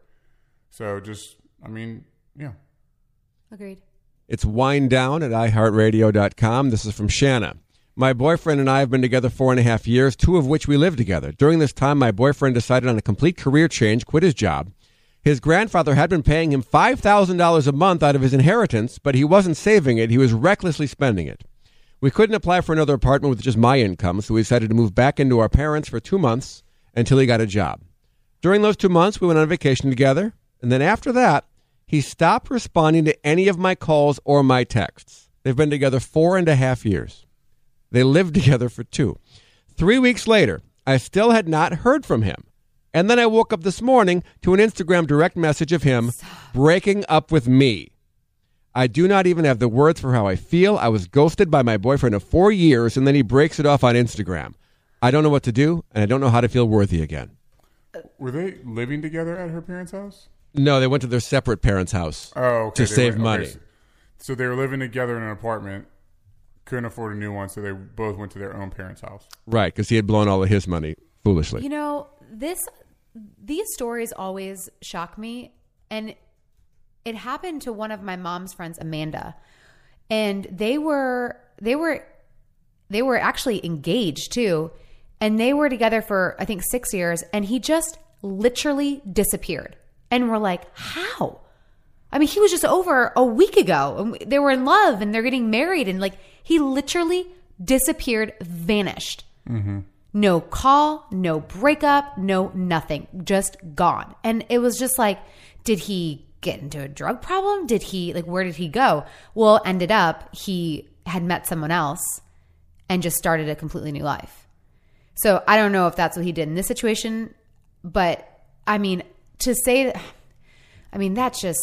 So just, I mean, yeah. Agreed. It's wind down at iHeartRadio.com. This is from Shanna. My boyfriend and I have been together four and a half years, two of which we live together. During this time, my boyfriend decided on a complete career change, quit his job. His grandfather had been paying him $5,000 a month out of his inheritance, but he wasn't saving it. He was recklessly spending it. We couldn't apply for another apartment with just my income, so we decided to move back into our parents for two months until he got a job. During those two months, we went on vacation together, and then after that, he stopped responding to any of my calls or my texts. They've been together four and a half years. They lived together for two. Three weeks later, I still had not heard from him. And then I woke up this morning to an Instagram direct message of him breaking up with me. I do not even have the words for how I feel. I was ghosted by my boyfriend of four years, and then he breaks it off on Instagram. I don't know what to do, and I don't know how to feel worthy again. Were they living together at her parents' house? No, they went to their separate parents' house Oh, okay. to They save went- money. okay, so- So they were living together in an apartment, couldn't afford a new one, so they both went to their own parents' house. Right, because he had blown all of his money foolishly. You know, this these stories always shock me and it happened to one of my mom's friends Amanda. And they were they were they were actually engaged too. And they were together for I think 6 years and he just literally disappeared. And we're like, "How?" I mean, he was just over a week ago. and They were in love and they're getting married and like he literally disappeared, vanished. Mm-hmm. No call, no breakup, no nothing, just gone. And it was just like, did he get into a drug problem? Did he, like, where did he go? Well, ended up, he had met someone else and just started a completely new life. So I don't know if that's what he did in this situation, but I mean, to say that, I mean, that's just,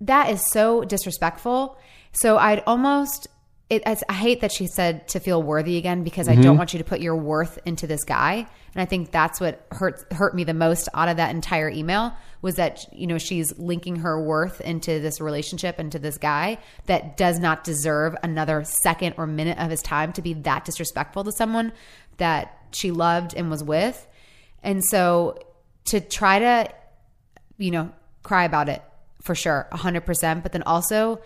that is so disrespectful. So I'd almost, it, I I hate that she said to feel worthy again because I don't mm-hmm. want you to put your worth into this guy. And I think that's what hurt hurt me the most out of that entire email was that you know she's linking her worth into this relationship into this guy that does not deserve another second or minute of his time to be that disrespectful to someone that she loved and was with. And so to try to you know, cry about it for sure, 100%. But then also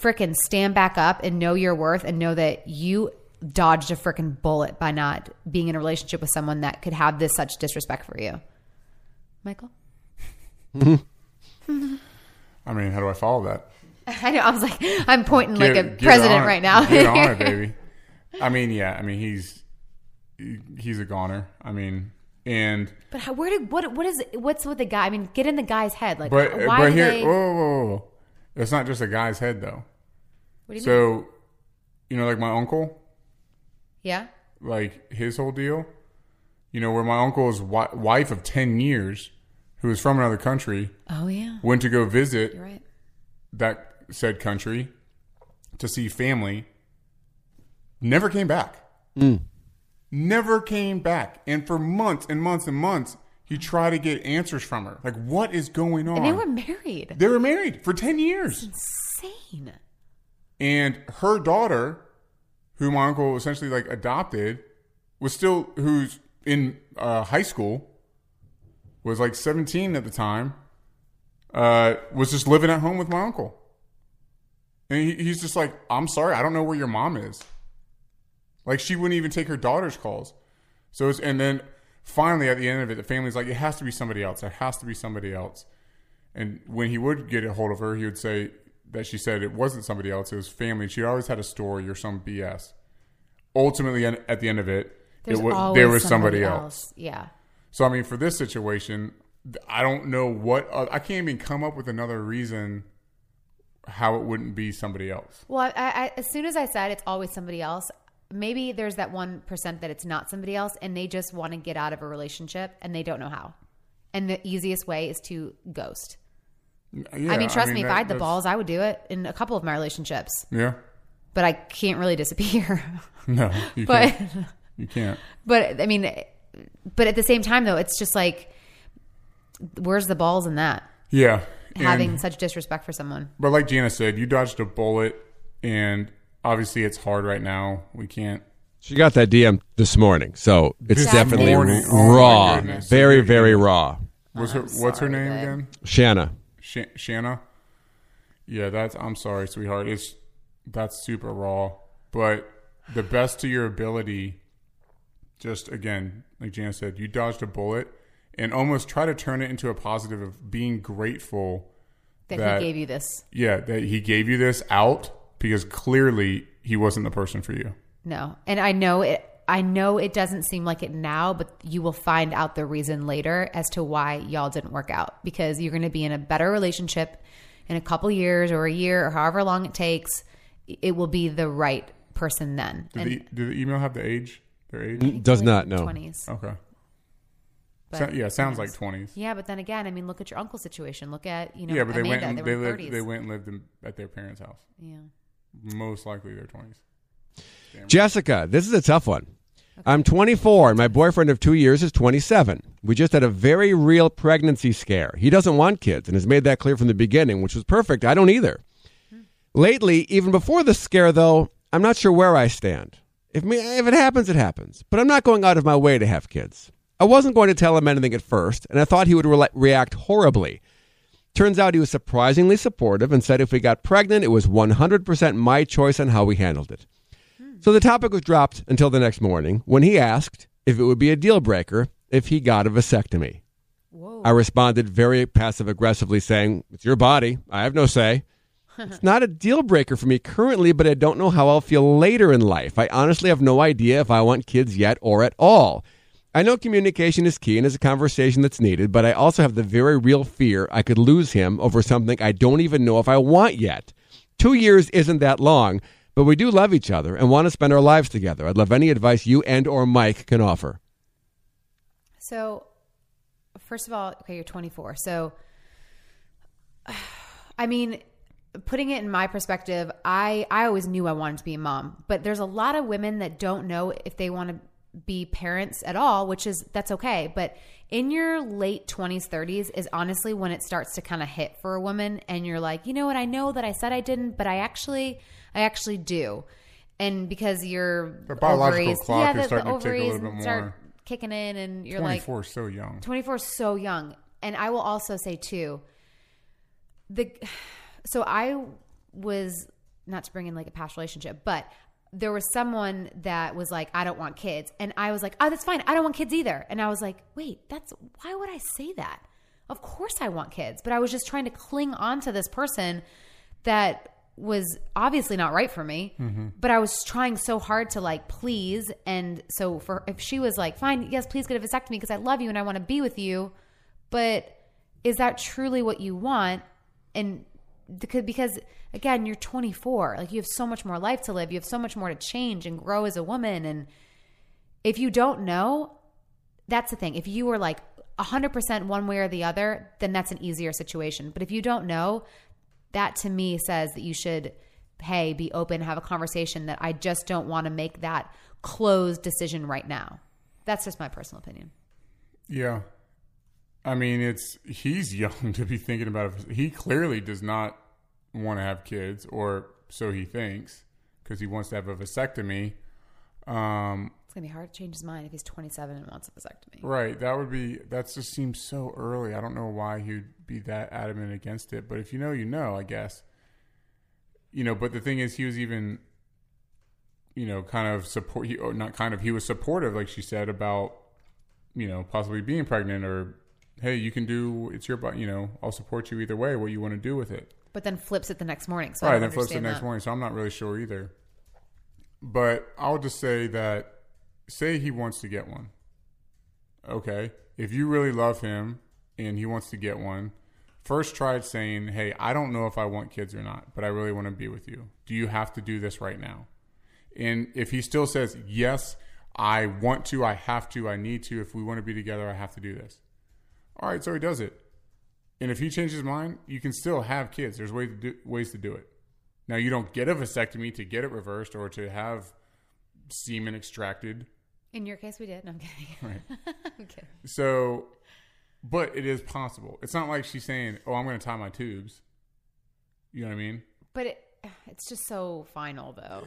frickin' stand back up and know your worth and know that you dodged a frickin' bullet by not being in a relationship with someone that could have this such disrespect for you. Michael? I mean, how do I follow that? I know. I was like, I'm pointing like a Get- get president right now. Get on it, baby. I mean, yeah. I mean, he's he's a goner. I mean, and but how, where did what what is what's with the guy? I mean, get in the guy's head. Like, but why but here, they? whoa, whoa, whoa, whoa. It's not just a guy's head though. what do you mean? So, you know, like my uncle, Yeah. like his whole deal. You know, where my uncle's wi- wife of ten years, who was from another country, Oh yeah. went to go visit You're right. that said country to see family, never came back. Hmm. Never came back. And for months and months and months, he tried to get answers from her. Like, what is going on? And they were married. They were married for 10 years. Insane. And her daughter, who my uncle essentially like adopted, was still, who's in uh, high school, was like 17 at the time, uh, was just living at home with my uncle. And he, he's just like, I'm sorry, I don't know where your mom is. Like, she wouldn't even take her daughter's calls. So, it's, and then finally at the end of it, the family's like, it has to be somebody else. There has to be somebody else. And when he would get a hold of her, he would say that she said it wasn't somebody else, it was family. She always had a story or some BS. Ultimately, at the end of it, There's it was, there was somebody, else. Yeah. So, I mean, for this situation, I don't know what, uh, I can't even come up with another reason how it wouldn't be somebody else. Well, I, I, as soon as I said it's always somebody else, maybe there's that one percent that it's not somebody else, and they just want to get out of a relationship and they don't know how. And the easiest way is to ghost. Yeah, I mean, trust me, if I had the balls, I would do it in a couple of my relationships. Yeah. But I can't really disappear. No, you but can't. You can't. but I mean, but at the same time, though, it's just like, where's the balls in that? Yeah. Having And- such disrespect for someone. But like Jana said, you dodged a bullet and obviously it's hard right now. We can't. She got that DM this morning, so it's This definitely morning? Oh, raw, goodness. very, very raw. What's her What's her name babe. again? Shanna. Sh- Shanna. Yeah, that's. I'm sorry, sweetheart. It's that's super raw, but the best to your ability. Just again, like Jan said, you dodged a bullet, and almost try to turn it into a positive of being grateful that, that- he gave you this. Yeah, that he gave you this out because clearly he wasn't the person for you. No. And I know it I know it doesn't seem like it now, but you will find out the reason later as to why y'all didn't work out because you're going to be in a better relationship in a couple years or a year or however long it takes. It will be the right person then. Did, And the, did the email have the age? Their age? Does not know. 20s. Okay. But So- yeah, sounds like twenties. Yeah, but then again, I mean, look at your uncle's situation. Look at, you know, Yeah, but they went. they And, were they lived. 30s. They went and lived in, at their parents' house. yeah. Most likely their twenties. Jessica, this is a tough one. I'm 24 and my boyfriend of two years is 27. We just had a very real pregnancy scare. He doesn't want kids and has made that clear from the beginning, which was perfect. I don't either. Hmm. Lately, even before the scare, though, I'm not sure where I stand. If, me, if it happens, it happens. But I'm not going out of my way to have kids. I wasn't going to tell him anything at first, and I thought he would re- react horribly. Turns out he was surprisingly supportive and said if we got pregnant, it was 100% my choice on how we handled it. Hmm. So the topic was dropped until the next morning when he asked if it would be a deal breaker if he got a vasectomy. I responded very passive aggressively, saying, It's your body. I have no say. it's not a deal breaker for me currently, but I don't know how I'll feel later in life. I honestly have no idea if I want kids yet or at all. I know communication is key and is a conversation that's needed, but I also have the very real fear I could lose him over something I don't even know if I want yet. Two years isn't that long, but we do love each other and want to spend our lives together. I'd love any advice you and or Mike can offer. So, first of all, okay, you're 24. So, I mean, putting it in my perspective, I I always knew I wanted to be a mom, but there's a lot of women that don't know if they want to be parents at all, which is that's okay. But in your late 20s, 30s is honestly when it starts to kind of hit for a woman, and you're like, you know what? I know that I said I didn't, but I actually I actually do. And because your The biological ovaries, clock yeah, is the, the starting to tick a ovaries little bit start more. kicking in, and you're Twenty like, four is so young. 24 is so young. And I will also say too, the so I was not to bring in like a past relationship, but there was someone that was like, I don't want kids. And I was like, oh, that's fine. I don't want kids either. And I was like, wait, that's why would I say that? Of course I want kids. But I was just trying to cling on to this person that was obviously not right for me. Mm-hmm. But I was trying so hard to like please. And so for if she was like, fine, yes, please get a vasectomy because I love you and I want to be with you. But is that truly what you want? And because, again, you're 24. Like you have so much more life to live. You have so much more to change and grow as a woman. And if you don't know, that's the thing. If you were like 100% one way or the other, then that's an easier situation. But if you don't know, that to me says that you should, hey, be open, have a conversation that I just don't want to make that closed decision right now. That's just my personal opinion. Yeah. I mean, it's he's young to be thinking about it. He clearly does not want to have kids, or so he thinks, because he wants to have a vasectomy. Um, It's going to be hard to change his mind if he's 27 and wants a vasectomy. right. That would be. That just seems so early. I don't know why he'd be that adamant against it. But if you know, you know. I guess. You know, but the thing is, he was even. You know, kind of support. He, or not kind of. He was supportive, like she said, about you know, possibly being pregnant or, hey, you can do, it's your, you know, I'll support you either way, what you want to do with it. But then flips it the next morning. So I right. Then flips it the next that. morning. So I'm not really sure either. But I'll just say that, say he wants to get one. Okay. If you really love him and he wants to get one, first try saying, hey, I don't know if I want kids or not, but I really want to be with you. Do you have to do this right now? And if he still says, yes, I want to, I have to, I need to, if we want to be together, I have to do this. All right, so he does it. And if he changes his mind, you can still have kids. There's ways to do, ways to do it. Now, you don't get a vasectomy to get it reversed or to have semen extracted. In your case, we did. No, I'm kidding. Right. I'm kidding. So, but it is possible. It's not like she's saying, oh, I'm going to tie my tubes. You know what I mean? But it, it's just so final though.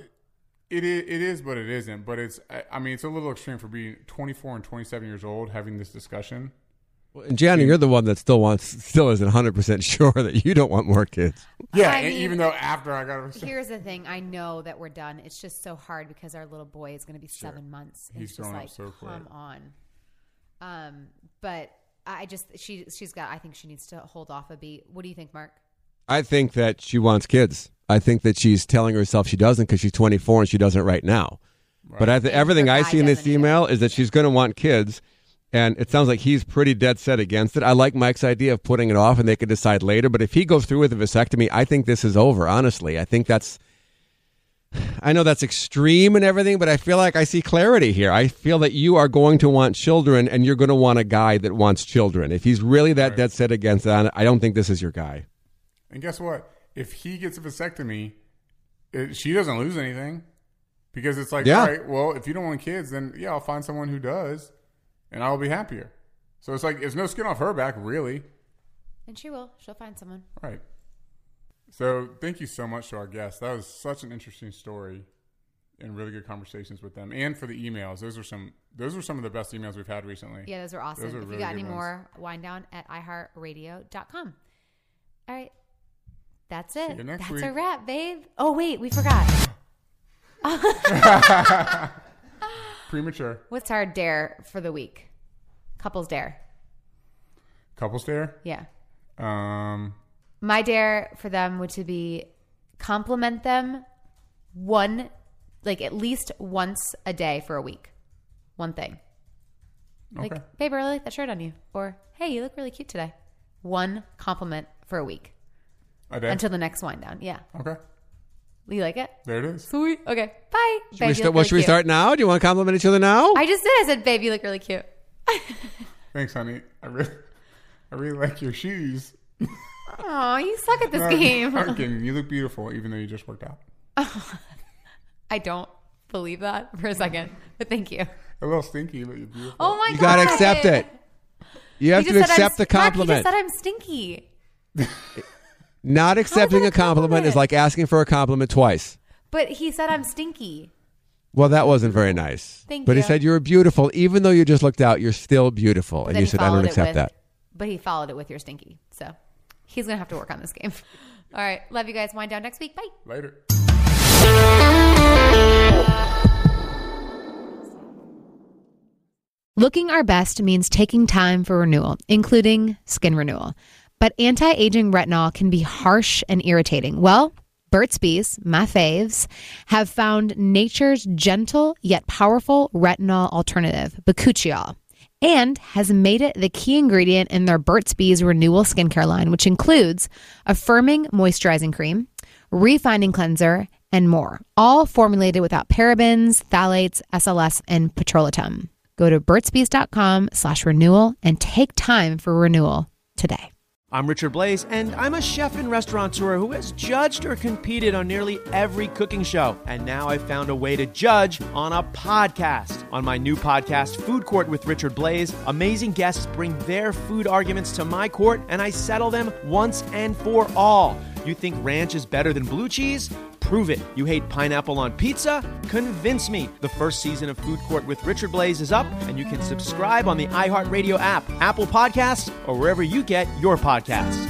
It is, it is, but it isn't. But it's, I mean, it's a little extreme for being 24 and 27 years old having this discussion. And Gianna, you're the one that still wants, still isn't 100 percent sure that you don't want more kids. Yeah, I mean, even though after I got, her. Here's the thing: I know that we're done. It's just so hard because our little boy is going to be seven months. He's it's just growing up like, so quick. come on. Um, but I just she she's got. I think she needs to hold off a beat. What do you think, Mark? I think that she wants kids. I think that she's telling herself she doesn't because she's 24 and she doesn't right now. But I th- everything I see in this email is that she's going to want kids. And it sounds like he's pretty dead set against it. I like Mike's idea of putting it off and they could decide later. But if he goes through with a vasectomy, I think this is over, honestly. I think that's. I know that's extreme and everything, but I feel like I see clarity here. I feel that you are going to want children and you're going to want a guy that wants children. If he's really that dead set against that, I don't think this is your guy. and guess what? If he gets a vasectomy, it, she doesn't lose anything because it's like, Yeah. all right, well, if you don't want kids, then yeah, I'll find someone who does, and I'll be happier. So it's like, it's no skin off her back, really. And she will. She'll find someone. Right. So thank you so much to our guests. That was such an interesting story and really good conversations with them. And for the emails. Those are some those were some of the best emails we've had recently. Yeah, those are awesome. Those are if really you got any ones. more, wind down at iHeartRadio.com. All right. That's it. That's week. a wrap, babe. Oh, wait, we forgot. Premature. What's our dare for the week? Couples dare. Couples dare. Yeah. Um My dare for them would to be compliment them one, like at least once a day for a week. One thing. Like, Okay. babe, I really like that shirt on you. Or, hey, you look really cute today. One compliment for a week a day. until the next wind down. Yeah. okay. You like it? There it is. Sweet. Okay. Bye. Should Babe, we you well, really should we start now? Do you want to compliment each other now? I just did. I said, babe, you look really cute. Thanks, honey. I really I really like your shoes. Oh, you suck at this No, game. I'm kidding. You look beautiful even though you just worked out. I don't believe that for a second, but thank you. A little stinky, but you're beautiful. Oh my You god. You gotta accept it. You have He to I'm- accept the compliment. he just said I'm stinky. Not accepting a a compliment is like asking for a compliment twice. But he said I'm stinky. Well, that wasn't very nice. Thank but he said you were beautiful, even though you just looked out. You're still beautiful, and you said I don't accept with- that. But he followed it with your stinky. So he's going to have to work on this game. All right. Love you guys. Wind down next week. Bye. Later. Looking our best means taking time for renewal, including skin renewal. But anti aging retinol can be harsh and irritating. Well, Burt's Bees, my faves, have found nature's gentle yet powerful retinol alternative, Bakuchiol, and has made it the key ingredient in their Burt's Bees renewal skincare line, which includes affirming moisturizing cream, refining cleanser, and more, all formulated without parabens, phthalates, SLS, and petrolatum. Go to burtsbees.com slash renewal and take time for renewal today. I'm Richard Blais, and I'm a chef and restaurateur who has judged or competed on nearly every cooking show. And now I've found a way to judge on a podcast. On my new podcast, Food Court with Richard Blais, amazing guests bring their food arguments to my court, and I settle them once and for all. You think ranch is better than blue cheese? Prove it. You hate pineapple on pizza? Convince me. The first season of Food Court with Richard Blais is up, and you can subscribe on the iHeartRadio app, Apple Podcasts, or wherever you get your podcasts.